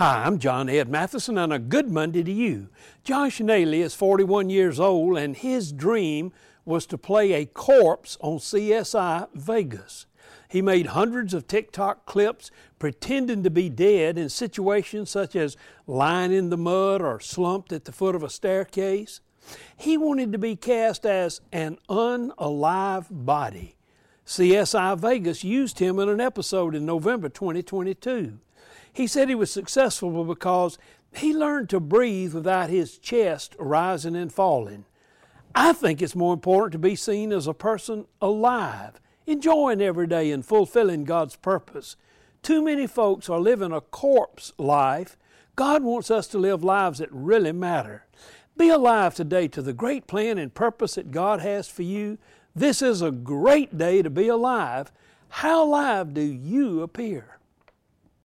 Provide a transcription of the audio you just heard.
Hi, I'm John Ed Matheson, and a good Monday to you. Josh Naley is 41 years old, and his dream was to play a corpse on CSI Vegas. He made hundreds of TikTok clips pretending to be dead in situations such as lying in the mud or slumped at the foot of a staircase. He wanted to be cast as an unalive body. CSI Vegas used him in an episode in November 2022. He said he was successful because he learned to breathe without his chest rising and falling. I think it's more important to be seen as a person alive, enjoying every day and fulfilling God's purpose. Too many folks are living a corpse life. God wants us to live lives that really matter. Be alive today to the great plan and purpose that God has for you. This is a great day to be alive. How alive do you appear?